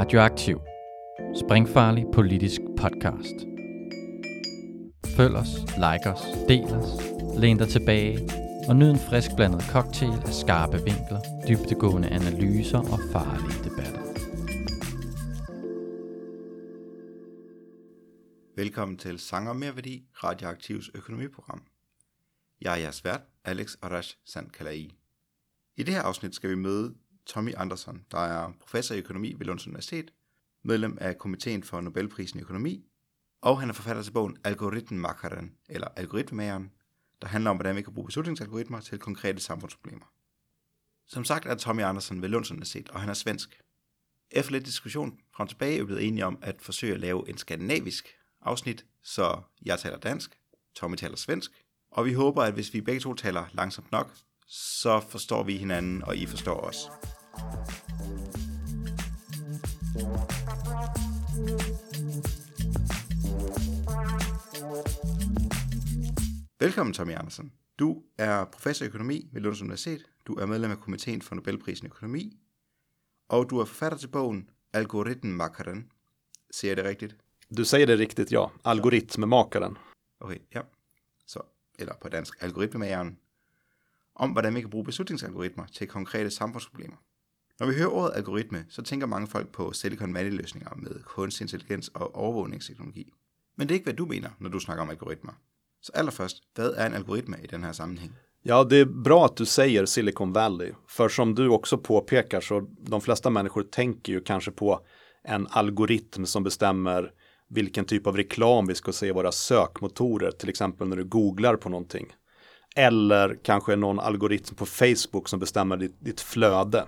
Radioaktiv. Springfarlig politisk podcast. Følg os, like os, del os, læn dig tilbage og nyd en frisk blandet cocktail af skarpe vinkler, dybtegående analyser og farlige debatter. Velkommen til Sanger Mere Værdi, Radioaktivs økonomiprogram. Jeg er jeres vært, Alex Arash Sandkalai. I det her afsnit skal vi møde Tommy Andersson, der er professor i økonomi ved Lunds Universitet, medlem af komiteen for Nobelprisen i økonomi, og han er forfatter til bogen Algoritmenmakeren, eller Algoritmemageren, der handler om, hvordan vi kan bruge beslutningsalgoritmer til konkrete samfundsproblemer. Som sagt er Tommy Andersson ved Lunds Universitet, og han er svensk. Efter lidt diskussion frem tilbage er vi blevet enige om at forsøge at lave en skandinavisk afsnit, så jeg taler dansk, Tommy taler svensk, og vi håber, at hvis vi begge to taler langsomt nok, så forstår vi hinanden, og I forstår os. Velkommen Tommy Andersen. Du er professor i økonomi ved Lunds Universitet. Du er medlem af komiteen for Nobelprisen i økonomi. Og du er forfatter til bogen Algoritmmakaren. Ser jeg det rigtigt? Du säger det riktigt, ja. Algoritmmakaren. Okay, ja. Så, eller på dansk, algoritmemageren. Om hvordan vi kan bruge beslutningsalgoritmer til konkrete samfundsproblemer. Når vi hører ordet algoritme, så tænker mange folk på Silicon Valley-løsninger med kunstig intelligens og overvågningsteknologi. Men det er ikke, hvad du mener, når du snakker om algoritmer. Så allerførst, hvad er en algoritme i den här sammenhæng? Ja, det är bra att du säger Silicon Valley. För som du också påpekar så de flesta människor tänker ju kanske på en algoritm som bestämmer vilken typ av reklam vi ska se i våra sökmotorer, till exempel när du googlar på någonting. Eller kanske någon algoritm på Facebook som bestämmer ditt, ditt flöde.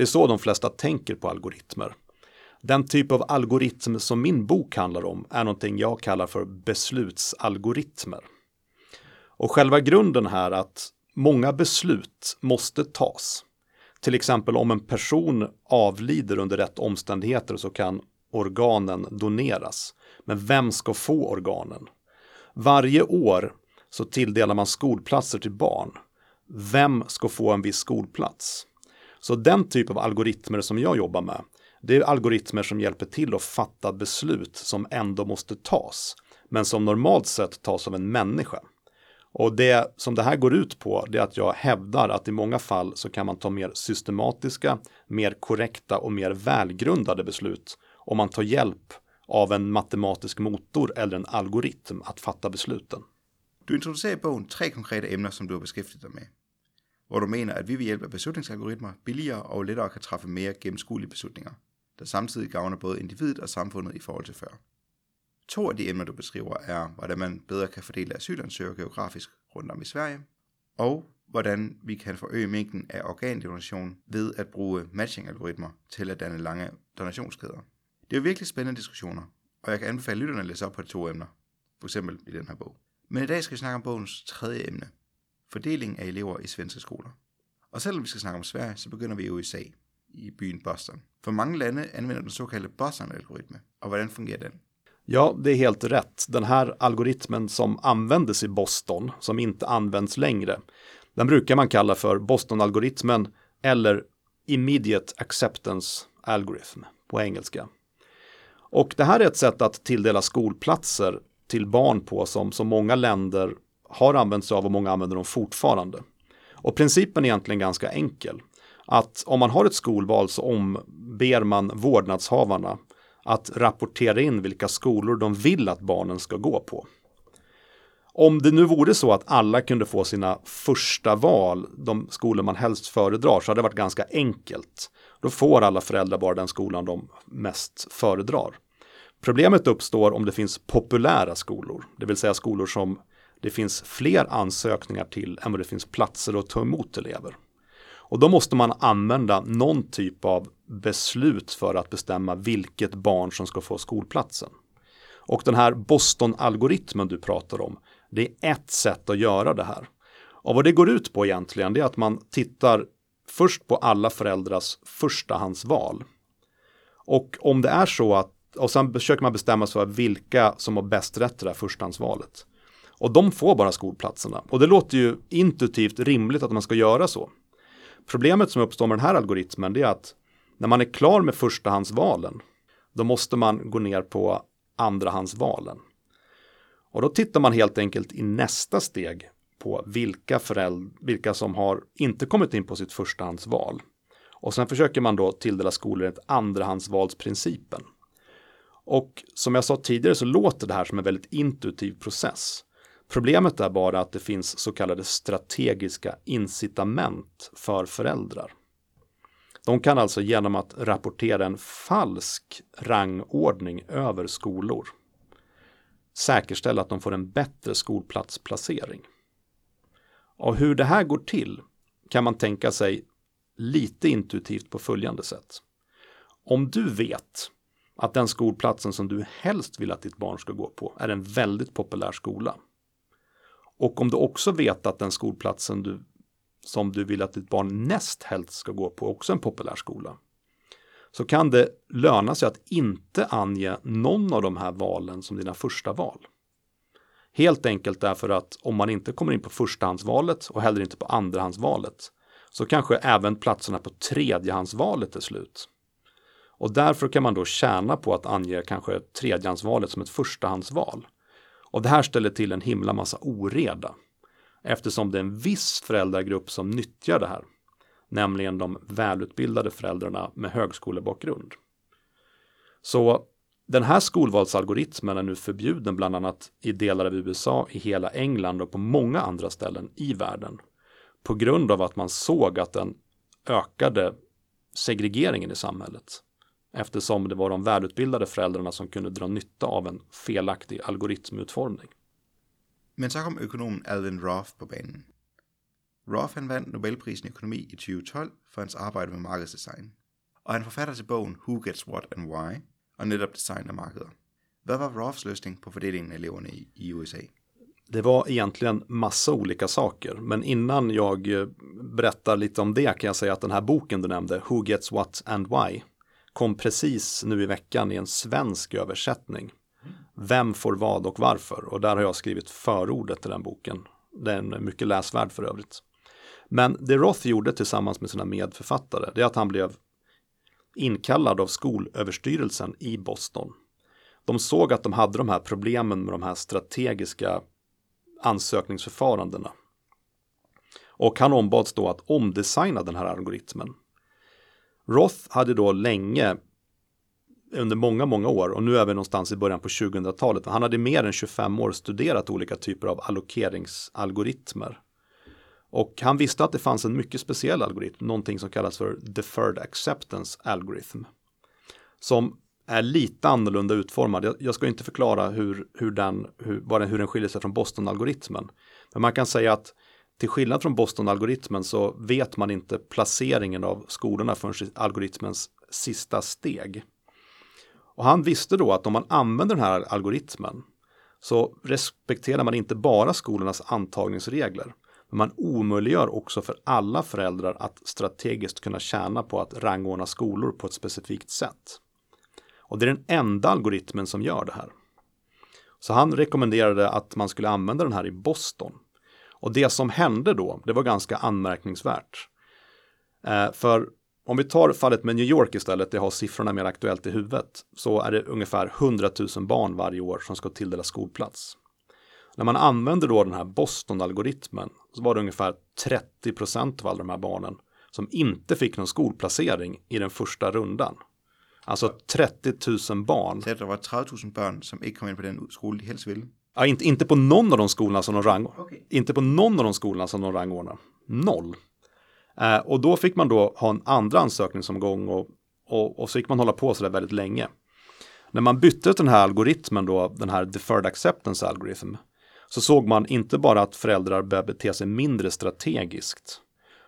Det är så de flesta tänker på algoritmer. Den typ av algoritm som min bok handlar om är någonting jag kallar för beslutsalgoritmer. Och själva grunden här är att många beslut måste tas. Till exempel om en person avlider under rätt omständigheter så kan organen doneras. Men vem ska få organen? Varje år så tilldelar man skolplatser till barn. Vem ska få en viss skolplats? Så den typ av algoritmer som jag jobbar med, det är algoritmer som hjälper till att fatta beslut som ändå måste tas, men som normalt sett tas av en människa. Och det som det här går ut på, det är att jag hävdar att i många fall så kan man ta mer systematiska, mer korrekta och mer välgrundade beslut om man tar hjälp av en matematisk motor eller en algoritm att fatta besluten. Du introducerar i boken tre konkreta ämnen som du har beskrivit dig med. Hvor du mener, at vi ved hjælp af beslutningsalgoritmer billigere og lettere kan træffe mere gennemskuelige beslutninger, der samtidig gavner både individet og samfundet i forhold til før. To af de emner, du beskriver, er, hvordan man bedre kan fordele asylansøgere geografisk rundt om i Sverige, og hvordan vi kan forøge mængden af organdonation ved at bruge matching-algoritmer til at danne lange donationskæder. Det er virkelig spændende diskussioner, og jeg kan anbefale lytterne at læse op på de to emner, f.eks. i den her bog. Men i dag skal vi snakke om bogens tredje emne, fordeling af elever i svenske skoler. Og selvom vi skal snakke om Sverige, så begynder vi i USA, i byen Boston. For mange lande anvender den såkaldte Boston-algoritme, og hvordan fungerer den? Ja, det är helt rätt. Den här algoritmen som användes i Boston, som inte används längre, den brukar man kalla för Boston-algoritmen eller Immediate Acceptance Algorithm på engelska. Och det här är ett sätt att tilldela skolplatser till barn på som, som många länder har använt sig av och många använder dem fortfarande. Och principen är egentligen ganska enkel. Att om man har ett skolval så omber man vårdnadshavarna att rapportera in vilka skolor de vill att barnen ska gå på. Om det nu vore så att alla kunde få sina första val, de skolor man helst föredrar, så hade det varit ganska enkelt. Då får alla föräldrar bara den skolan de mest föredrar. Problemet uppstår om det finns populära skolor, det vill säga skolor som det finns fler ansökningar till än vad det finns platser att ta emot elever. Och då måste man använda någon typ av beslut för att bestämma vilket barn som ska få skolplatsen. Och den här Boston-algoritmen du pratar om, det är ett sätt att göra det här. Och vad det går ut på egentligen, det är att man tittar först på alla föräldrars förstahandsval. Och om det är så att, och sen försöker man bestämma sig för vilka som har bäst rätt till det här förstahandsvalet. Och de får bara skolplatserna. Och det låter ju intuitivt rimligt att man ska göra så. Problemet som uppstår med den här algoritmen är att När man är klar med förstahandsvalen, då måste man gå ner på andrahandsvalen. Och då tittar man helt enkelt i nästa steg på vilka, föräld- vilka som har inte kommit in på sitt förstahandsval. Och sen försöker man då tilldela skolor ett andrahandsvalsprincipen. Och som jag sa tidigare så låter det här som en väldigt intuitiv process. Problemet är bara att det finns så kallade strategiska incitament för föräldrar. De kan alltså genom att rapportera en falsk rangordning över skolor säkerställa att de får en bättre skolplatsplacering. Och hur det här går till kan man tänka sig lite intuitivt på följande sätt. Om du vet att den skolplatsen som du helst vill att ditt barn ska gå på är en väldigt populär skola. Och om du också vet att den skolplatsen du, som du vill att ditt barn näst helst ska gå på också är en populär skola. Så kan det löna sig att inte ange någon av de här valen som dina första val. Helt enkelt därför att om man inte kommer in på förstahandsvalet och heller inte på andrahandsvalet så kanske även platserna på tredjehandsvalet är slut. Och därför kan man då tjäna på att ange kanske tredjehandsvalet som ett förstahandsval. Och det här ställer till en himla massa oreda. Eftersom det är en viss föräldragrupp som nyttjar det här. Nämligen de välutbildade föräldrarna med högskolebakgrund. Så den här skolvalsalgoritmen är nu förbjuden bland annat i delar av USA, i hela England och på många andra ställen i världen. På grund av att man såg att den ökade segregeringen i samhället. Eftersom det var de välutbildade föräldrarna som kunde dra nytta av en felaktig algoritmutformning. Men så kom økonomen Alvin Roth på banen. Roth han vandt Nobelprisen i økonomi i 2012 for hans arbejde med markedsdesign. Og han forfatter til bogen Who Gets What and Why, og netop design af markeder. Hvad var Roths løsning på fordelingen af eleverne i, i USA? Det var egentligen massa olika saker, men innan jag eh, berättar lite om det kan jag säga att den här boken du nämnde, Who Gets What and Why, kom precis nu i veckan i en svensk översättning. Vem får vad och varför? Och där har jag skrivit förordet till den boken. Den är mycket läsvärd för övrigt. Men det Roth gjorde tillsammans med sina medförfattare, det är att han blev inkallad av skolöverstyrelsen i Boston. De såg att de hade de här problemen med de här strategiska ansökningsförfarandena. Och han ombads då att omdesigna den här algoritmen. Roth hade då länge, under många, många år, och nu är vi någonstans i början på 2000-talet, han hade mer än 25 år studerat olika typer av allokeringsalgoritmer. Och han visste att det fanns en mycket speciell algoritm, någonting som kallas för deferred acceptance algorithm. Som är lite annorlunda utformad. Jag, ska inte förklara hur, hur, den, hur, hur den skiljer sig från Boston-algoritmen. Men man kan säga att till skillnad från Boston-algoritmen så vet man inte placeringen av skolorna förrän algoritmens sista steg. Och han visste då att om man använder den här algoritmen så respekterar man inte bara skolornas antagningsregler men man omöjliggör också för alla föräldrar att strategiskt kunna tjäna på att rangordna skolor på ett specifikt sätt. Och det är den enda algoritmen som gör det här. Så han rekommenderade att man skulle använda den här i Boston. Och det som hände då, det var ganska anmärkningsvärt. Eh, för om vi tar fallet med New York istället, det har siffrorna mer aktuellt i huvudet, så är det ungefär 100 000 barn varje år som ska tilldelas skolplats. När man använder då den här Boston-algoritmen så var det ungefär 30 procent av alla de här barnen som inte fick någon skolplacering i den första rundan. Alltså 30 000 barn. Det var 30 000 barn som inte kom in på den skolan de helst ville? Ja, inte, inte på någon av de skolorna som de rang, okay. inte på någon av de skolorna som de rangordnar. Noll. Eh, och då fick man då ha en andra ansökningsomgång och, och, och så fick man hålla på så där väldigt länge. När man bytte den här algoritmen då, den här deferred acceptance algorithm, så såg man inte bara att föräldrar började bete sig mindre strategiskt.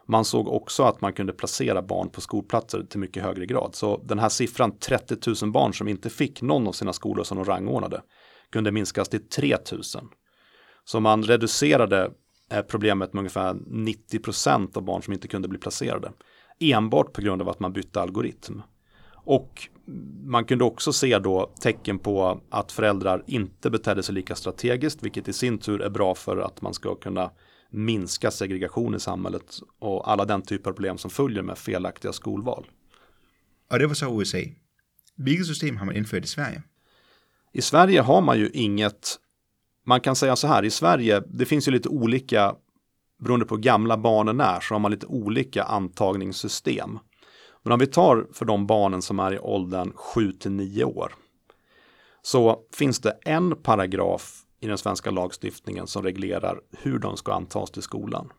Man såg också att man kunde placera barn på skolplatser till mycket högre grad. Så den här siffran 30 000 barn som inte fick någon av sina skolor som de rangordnade kunde minskas till 3000. Så man reducerade eh, problemet med ungefär 90 procent av barn som inte kunde bli placerade. Enbart på grund av att man bytte algoritm. Och man kunde också se då tecken på att föräldrar inte betedde sig lika strategiskt, vilket i sin tur är bra för att man ska kunna minska segregation i samhället och alla den typer av problem som följer med felaktiga skolval. Och det var så USA. Vilket system har man infört i Sverige? I Sverige har man ju inget, man kan säga så här, i Sverige, det finns ju lite olika, beroende på hur gamla barnen är, så har man lite olika antagningssystem. Men om vi tar för de barnen som är i åldern 7 till 9 år, så finns det en paragraf i den svenska lagstiftningen som reglerar hur de ska antas till skolan.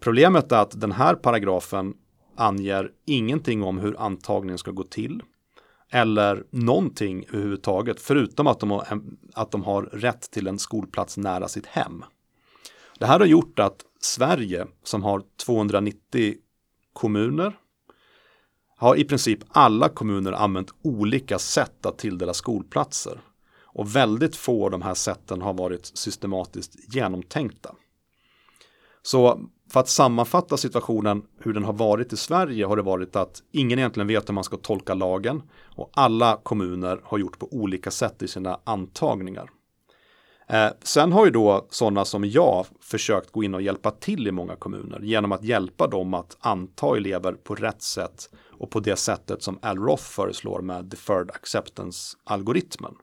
Problemet är att den här paragrafen anger ingenting om hur antagningen ska gå till eller någonting överhuvudtaget förutom att de, har, att de har rätt till en skolplats nära sitt hem. Det här har gjort att Sverige som har 290 kommuner har i princip alla kommuner använt olika sätt att tilldela skolplatser. Och väldigt få av de här sätten har varit systematiskt genomtänkta. Så för att sammanfatta situationen hur den har varit i Sverige har det varit att ingen egentligen vet hur man ska tolka lagen och alla kommuner har gjort på olika sätt i sina antagningar. Eh, sen har ju då sådana som jag försökt gå in och hjälpa till i många kommuner genom att hjälpa dem att anta elever på rätt sätt och på det sättet som Al Roth föreslår med deferred acceptance-algoritmen.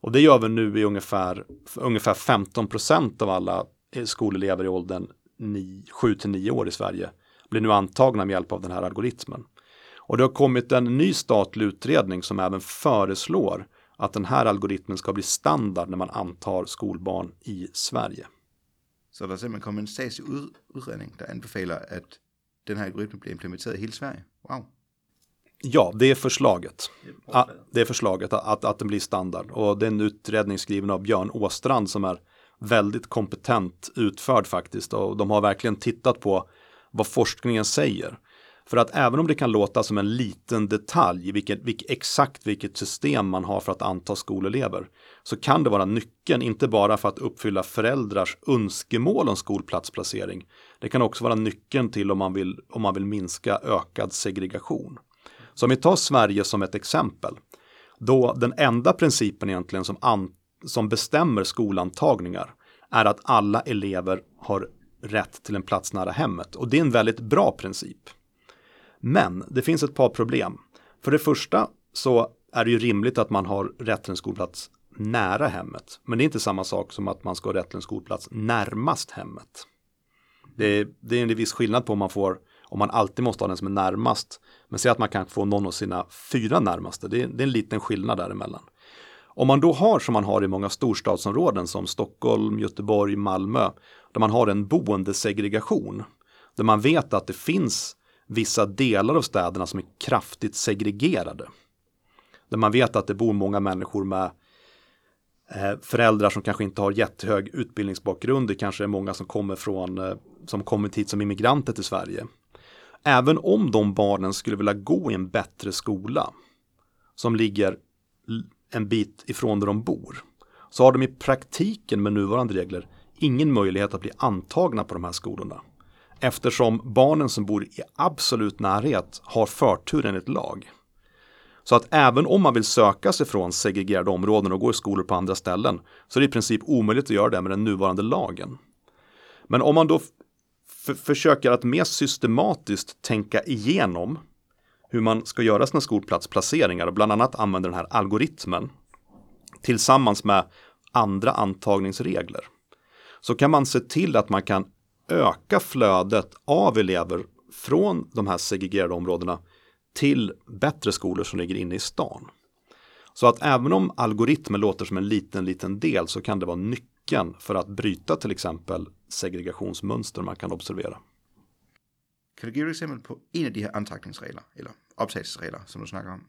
Och det gör vi nu i ungefär, ungefär 15 procent av alla eh, skolelever i åldern 7 till 9 år i Sverige blir nu antagna med hjälp av den här algoritmen. Och det har kommit en ny statlig utredning som även föreslår att den här algoritmen ska bli standard när man antar skolbarn i Sverige. Så det simpelthen kommer en statlig utredning där anbefaler att den här algoritmen blir implementerad i hela Sverige? Wow! Ja, det är förslaget. Det är förslaget att, att den blir standard. Och det är en utredning skriven av Björn Åstrand som är väldigt kompetent utförd faktiskt. Och de har verkligen tittat på vad forskningen säger. För att även om det kan låta som en liten detalj, vilket, vilket, exakt vilket system man har för att anta skolelever, så kan det vara nyckeln, inte bara för att uppfylla föräldrars önskemål om skolplatsplacering. Det kan också vara nyckeln till om man vill, om man vill minska ökad segregation. Så om vi tar Sverige som ett exempel, då den enda principen egentligen som, an, som bestämmer skolantagningar är att alla elever har rätt till en plats nära hemmet. Och det är en väldigt bra princip. Men det finns ett par problem. För det första så är det ju rimligt att man har rätt till en skolplats nära hemmet. Men det är inte samma sak som att man ska ha rätt till en skolplats närmast hemmet. Det är, det är en viss skillnad på om man får, om man alltid måste ha den som är närmast. Men säg att man kan få någon av sina fyra närmaste. Det är, det är en liten skillnad däremellan. Om man då har som man har i många storstadsområden som Stockholm, Göteborg, Malmö, där man har en boendesegregation, där man vet att det finns vissa delar av städerna som är kraftigt segregerade. Där man vet att det bor många människor med eh, föräldrar som kanske inte har jättehög utbildningsbakgrund. Det kanske är många som kommer från eh, som kommit hit som immigranter till Sverige. Även om de barnen skulle vilja gå i en bättre skola som ligger en bit ifrån där de bor så har de i praktiken med nuvarande regler ingen möjlighet att bli antagna på de här skolorna eftersom barnen som bor i absolut närhet har förtur enligt lag. Så att även om man vill söka sig från segregerade områden och gå i skolor på andra ställen så är det i princip omöjligt att göra det med den nuvarande lagen. Men om man då försöker att mer systematiskt tänka igenom hur man ska göra sina skolplatsplaceringar och bland annat använder den här algoritmen tillsammans med andra antagningsregler så kan man se till att man kan öka flödet av elever från de här segregerade områdena till bättre skolor som ligger inne i stan. Så att även om algoritmen låter som en liten, liten del så kan det vara nyckeln för att bryta till exempel segregationsmönster man kan observera. Kan du ge ett exempel på en av de här antagningsregler eller optagelsesregler, som du snackar om?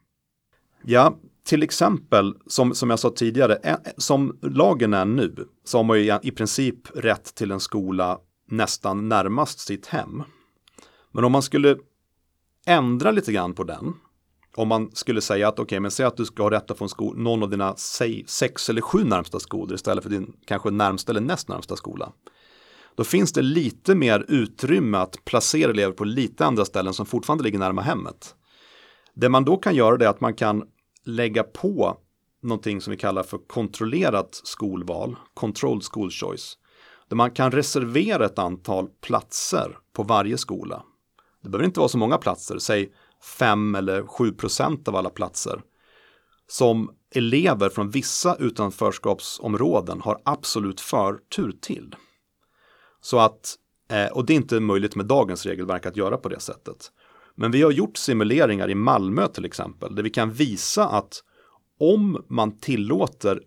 Ja, till exempel som, som jag sa tidigare, som lagen är nu så har man ju i princip rätt till en skola nästan närmast sitt hem. Men om man skulle ändra lite grann på den, om man skulle säga att okej, okay, men säg att du ska ha rätt att få en skola, någon av dina säg, sex eller sju närmsta skolor istället för din kanske närmsta eller näst närmsta skola. Då finns det lite mer utrymme att placera elever på lite andra ställen som fortfarande ligger närmare hemmet. Det man då kan göra är att man kan lägga på någonting som vi kallar för kontrollerat skolval, controlled school choice där man kan reservera ett antal platser på varje skola. Det behöver inte vara så många platser, säg 5 eller 7 procent av alla platser som elever från vissa utanförskapsområden har absolut förtur till. Så att, eh, och det är inte möjligt med dagens regelverk att göra på det sättet. Men vi har gjort simuleringar i Malmö till exempel, där vi kan visa att om man tillåter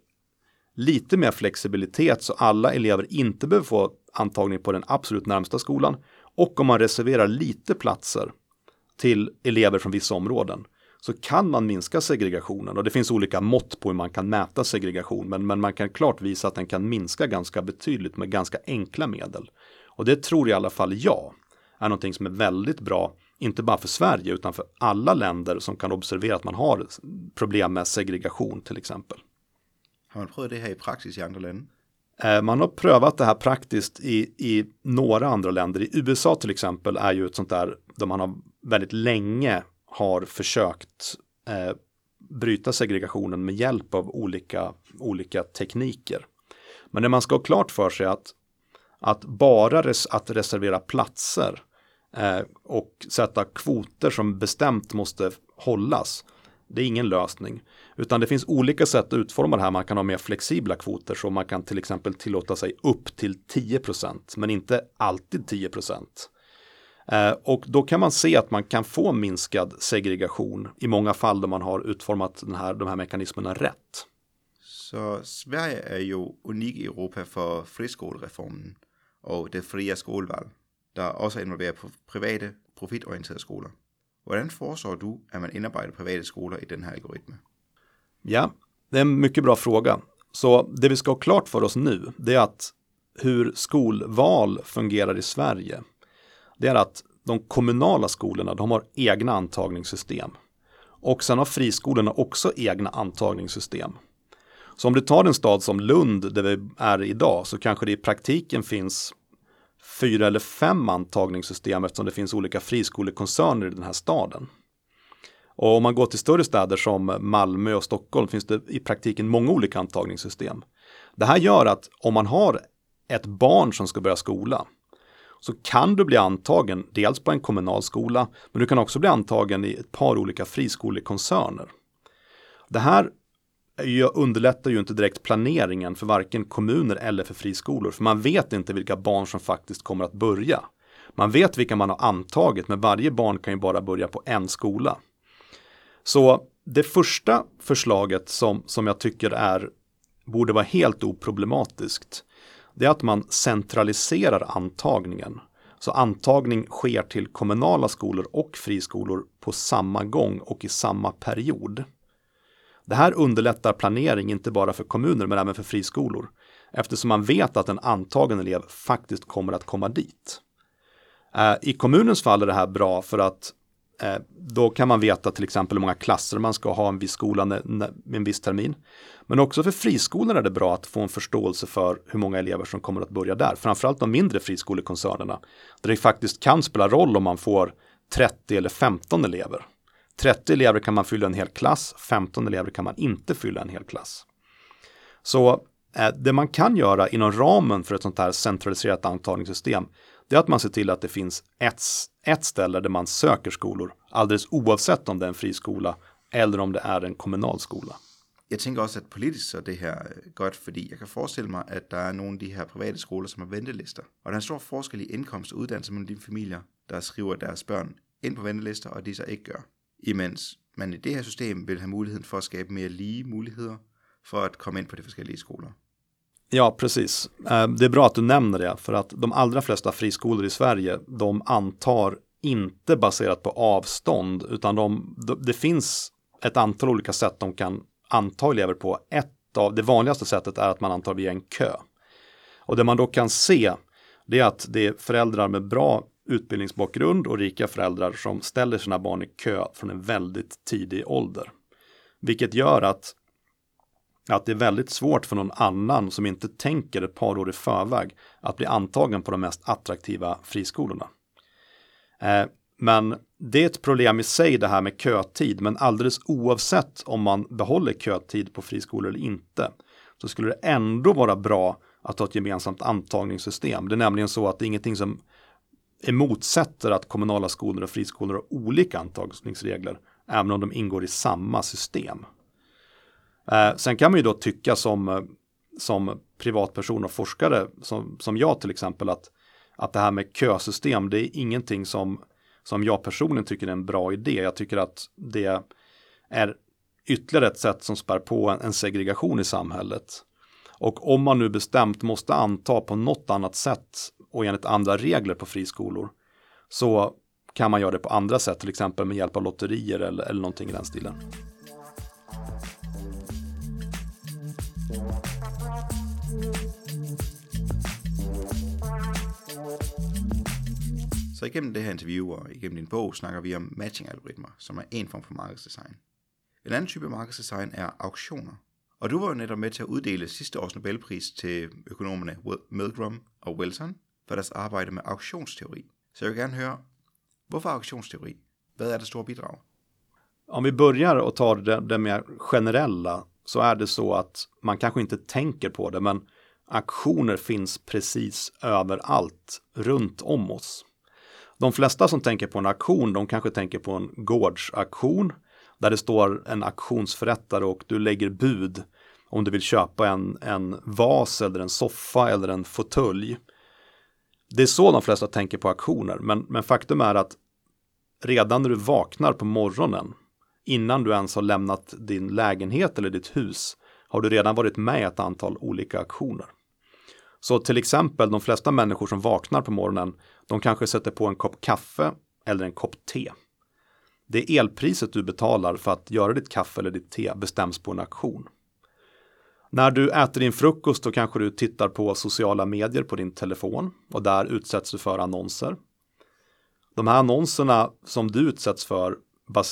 lite mer flexibilitet så alla elever inte behöver få antagning på den absolut närmsta skolan och om man reserverar lite platser till elever från vissa områden så kan man minska segregationen och det finns olika mått på hur man kan mäta segregation men, men man kan klart visa att den kan minska ganska betydligt med ganska enkla medel. Och det tror i alla fall jag är någonting som är väldigt bra, inte bara för Sverige utan för alla länder som kan observera att man har problem med segregation till exempel. Har man prövat det här i praxis i andra länder? Eh, man har prövat det här praktiskt i, i några andra länder. I USA till exempel är ju ett sånt där där man har väldigt länge har försökt eh, bryta segregationen med hjälp av olika, olika tekniker. Men det man ska ha klart för sig att, att bara res, att reservera platser eh, och sätta kvoter som bestämt måste hållas, det är ingen lösning. Utan det finns olika sätt att utforma det här. Man kan ha mer flexibla kvoter så man kan till exempel tillåta sig upp till 10% men inte alltid 10 procent och då kan man se att man kan få minskad segregation i många fall där man har utformat den här, de här mekanismerna rätt. Så Sverige är ju unik i Europa för friskolereformen och det fria skolval, där också involverar privata profitorienterade skolor. Hur föreslår du att man inarbetar privata skolor i den här algoritmen? Ja, det är en mycket bra fråga. Så det vi ska ha klart för oss nu, det är att hur skolval fungerar i Sverige det är att de kommunala skolorna, de har egna antagningssystem. Och sen har friskolorna också egna antagningssystem. Så om du tar en stad som Lund där vi är idag så kanske det i praktiken finns fyra eller fem antagningssystem eftersom det finns olika friskolekoncerner i den här staden. Och om man går till större städer som Malmö och Stockholm finns det i praktiken många olika antagningssystem. Det här gör att om man har ett barn som ska börja skola så kan du bli antagen dels på en kommunal skola, men du kan också bli antagen i ett par olika friskolekoncerner. Det här underlättar ju inte direkt planeringen för varken kommuner eller för friskolor, för man vet inte vilka barn som faktiskt kommer att börja. Man vet vilka man har antagit, men varje barn kan ju bara börja på en skola. Så det första förslaget som, som jag tycker är, borde vara helt oproblematiskt, det är att man centraliserar antagningen. Så antagning sker till kommunala skolor och friskolor på samma gång och i samma period. Det här underlättar planering inte bara för kommuner men även för friskolor eftersom man vet att en antagen elev faktiskt kommer att komma dit. Eh, I kommunens fall är det här bra för att Eh, då kan man veta till exempel hur många klasser man ska ha en viss skola med en viss termin. Men också för friskolorna är det bra att få en förståelse för hur många elever som kommer att börja där. Framförallt de mindre friskolekoncernerna. Där det faktiskt kan spela roll om man får 30 eller 15 elever. 30 elever kan man fylla en hel klass, 15 elever kan man inte fylla en hel klass. Så eh, det man kan göra inom ramen för ett sånt här centraliserat antagningssystem det är att man ser till att det finns ett, ett ställe där man söker skolor, alldeles oavsett om det är en friskola eller om det är en kommunal skola. Jag tänker också att politiskt så är det här gott, för jag kan föreställa mig att det är några av de här privata skolor som har väntelistor. Och det är en stor forskel i inkomst och utdannelse mellan de familjer, där skriver deras barn in på väntelistor och de så inte gör. Imens man i det här systemet vill ha möjligheten för att skapa mer lika möjligheter för att komma in på de olika skolorna. Ja, precis. Eh, det är bra att du nämner det, för att de allra flesta friskolor i Sverige, de antar inte baserat på avstånd, utan de, det finns ett antal olika sätt de kan anta elever på. Ett av det vanligaste sättet är att man antar via en kö. Och det man då kan se, det är att det är föräldrar med bra utbildningsbakgrund och rika föräldrar som ställer sina barn i kö från en väldigt tidig ålder. Vilket gör att att det är väldigt svårt för någon annan som inte tänker ett par år i förväg att bli antagen på de mest attraktiva friskolorna. Eh, men det är ett problem i sig det här med kötid, men alldeles oavsett om man behåller kötid på friskolor eller inte, så skulle det ändå vara bra att ha ett gemensamt antagningssystem. Det är nämligen så att det är ingenting som emotsätter att kommunala skolor och friskolor har olika antagningsregler, även om de ingår i samma system. Eh, sen kan man ju då tycka som, eh, som privatperson och forskare, som, som jag till exempel, att, att det här med kösystem, det är ingenting som, som jag personligen tycker är en bra idé. Jag tycker att det är ytterligare ett sätt som spär på en, en segregation i samhället. Och om man nu bestämt måste anta på något annat sätt och enligt andra regler på friskolor så kan man göra det på andra sätt, till exempel med hjälp av lotterier eller, eller någonting i den stilen. Så igennem det her interview og igennem din bog snakker vi om matching-algoritmer, som er en form for markedsdesign. En anden type markedsdesign er auktioner. Og du var jo netop med til at uddele sidste års Nobelpris til økonomerne Milgram og Wilson for deres arbejde med auktionsteori. Så jeg vil gerne høre, hvorfor auktionsteori? Hvad er det store bidrag? Om vi börjar och tar det, det mer generella så är det så att man kanske inte tänker på det men aktioner finns precis överallt runt om oss. De flesta som tänker på en aktion, de kanske tänker på en gårdsaktion där det står en auktionsförrättare och du lägger bud om du vill köpa en, en vas eller en soffa eller en fåtölj. Det är så de flesta tänker på auktioner, men, men faktum är att redan när du vaknar på morgonen, innan du ens har lämnat din lägenhet eller ditt hus, har du redan varit med i ett antal olika auktioner. Så till exempel de flesta människor som vaknar på morgonen, de kanske sätter på en kopp kaffe eller en kopp te. Det elpriset du betalar för att göra ditt kaffe eller ditt te bestäms på en auktion. När du äter din frukost då kanske du tittar på sociala medier på din telefon och där utsätts du för annonser. De här annonserna som du utsätts för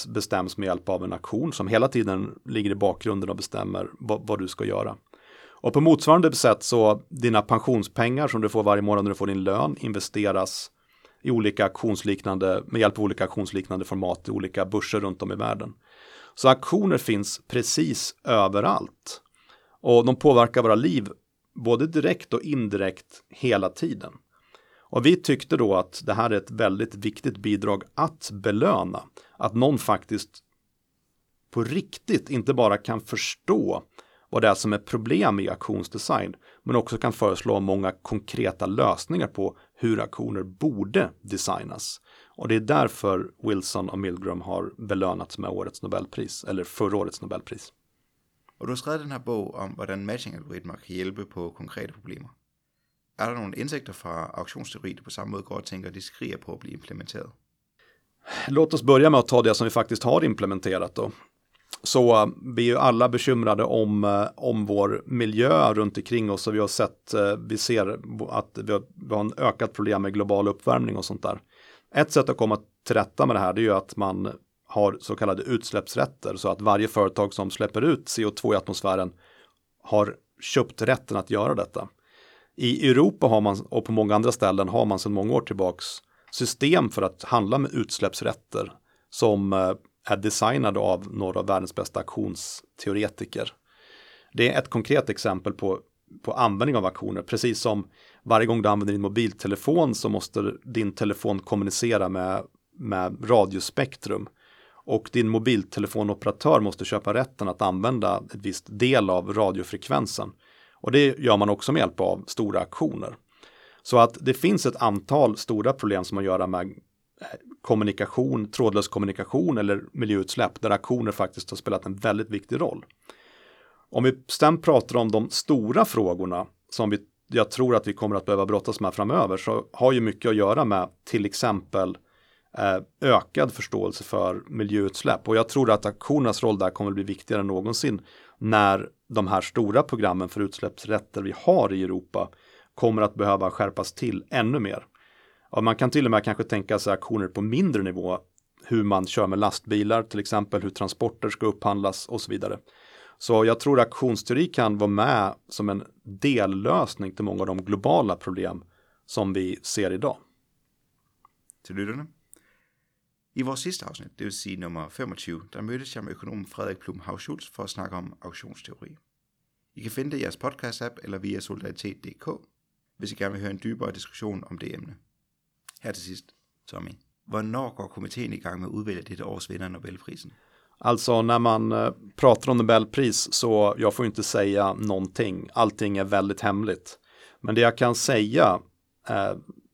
bestäms med hjälp av en auktion som hela tiden ligger i bakgrunden och bestämmer vad, vad, du ska göra. Och på motsvarande sätt så dina pensionspengar som du får varje månad när du får din lön investeras i olika auktionsliknande, med hjälp av olika auktionsliknande format i olika börser runt om i världen. Så auktioner finns precis överallt. Och de påverkar våra liv både direkt och indirekt hela tiden. Och vi tyckte då att det här är ett väldigt viktigt bidrag att belöna. Att någon faktiskt på riktigt inte bara kan förstå vad det är som är problem i auktionsdesign, men också kan föreslå många konkreta lösningar på hur auktioner borde designas. Och det är därför Wilson och Milgram har belönats med årets Nobelpris, eller förra årets Nobelpris. Och du har skrivit den här boken om, hur matchingalgoritmer kan hjälpa på konkreta problem. Är det några insikter från auktionsteori, du på samma sätt? går det att de skriver på att bli implementerade? Låt oss börja med att ta det som vi faktiskt har implementerat då. Så eh, vi är ju alla bekymrade om, eh, om vår miljö runt omkring oss och vi har sett, eh, vi ser att vi har, vi har en ökat problem med global uppvärmning och sånt där. Ett sätt att komma till rätta med det här det är ju att man har så kallade utsläppsrätter så att varje företag som släpper ut CO2 i atmosfären har köpt rätten att göra detta. I Europa har man och på många andra ställen har man sedan många år tillbaks system för att handla med utsläppsrätter som eh, är designade av några av världens bästa auktionsteoretiker. Det är ett konkret exempel på, på användning av auktioner, precis som varje gång du använder din mobiltelefon så måste din telefon kommunicera med, med radiospektrum och din mobiltelefonoperatör måste köpa rätten att använda ett visst del av radiofrekvensen. Och det gör man också med hjälp av stora auktioner. Så att det finns ett antal stora problem som har att göra med eh, kommunikation, trådlös kommunikation eller miljöutsläpp där aktioner faktiskt har spelat en väldigt viktig roll. Om vi sen pratar om de stora frågorna som vi, jag tror att vi kommer att behöva brottas med framöver så har ju mycket att göra med till exempel Eh, ökad förståelse för miljöutsläpp. Och jag tror att aktionernas roll där kommer att bli viktigare än någonsin när de här stora programmen för utsläppsrätter vi har i Europa kommer att behöva skärpas till ännu mer. Och man kan till och med kanske tänka sig aktioner på mindre nivå, hur man kör med lastbilar till exempel, hur transporter ska upphandlas och så vidare. Så jag tror aktionsteori kan vara med som en dellösning till många av de globala problem som vi ser idag. Till lyssnarna. I vårt sista avsnitt, det vill säga nummer 25, där möttes jag med ekonomen Fredrik Plum Schultz för att snacka om auktionsteori. I kan finna det i jeres podcast-app eller via solidaritet.dk, hvis I gerne vil høre en dybere diskussion om det emne. Her til sidst, Tommy. Hvornår går komiteen i gang med at udvælge dette års vinder af Nobelprisen? Alltså när man eh, pratar om Nobelpris så jag får inte säga någonting. Allting är väldigt hemligt. Men det jag kan säga, eh,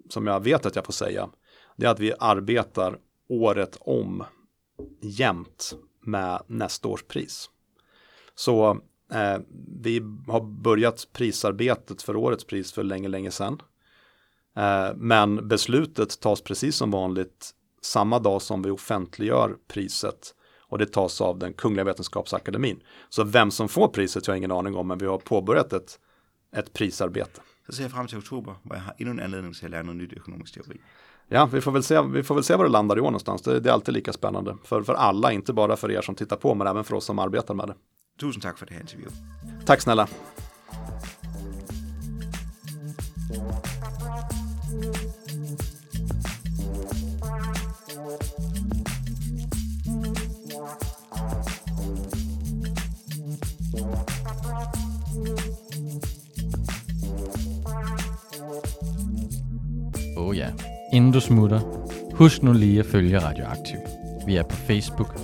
som jag vet att jag får säga, det är att vi arbetar året om jämt med nästa års pris. Så eh, vi har börjat prisarbetet för årets pris för länge, länge sedan. Eh, men beslutet tas precis som vanligt samma dag som vi offentliggör priset och det tas av den Kungliga Vetenskapsakademin. Så vem som får priset jag har ingen aning om, men vi har påbörjat ett, ett prisarbete. Så ser jeg frem til oktober, hvor jeg har en anledning til at lære noget nyt økonomisk teori. Ja, vi får väl se, vi får väl se var det landar i år någonstans. Det, det är alltid lika spännande för, för alla, inte bara för er som tittar på, men även för oss som arbetar med det. Tusind tak for det her interview. Tack snälla. Oh ja. Inden du smutter, husk nu lige at følge Radioaktiv. Vi er på Facebook,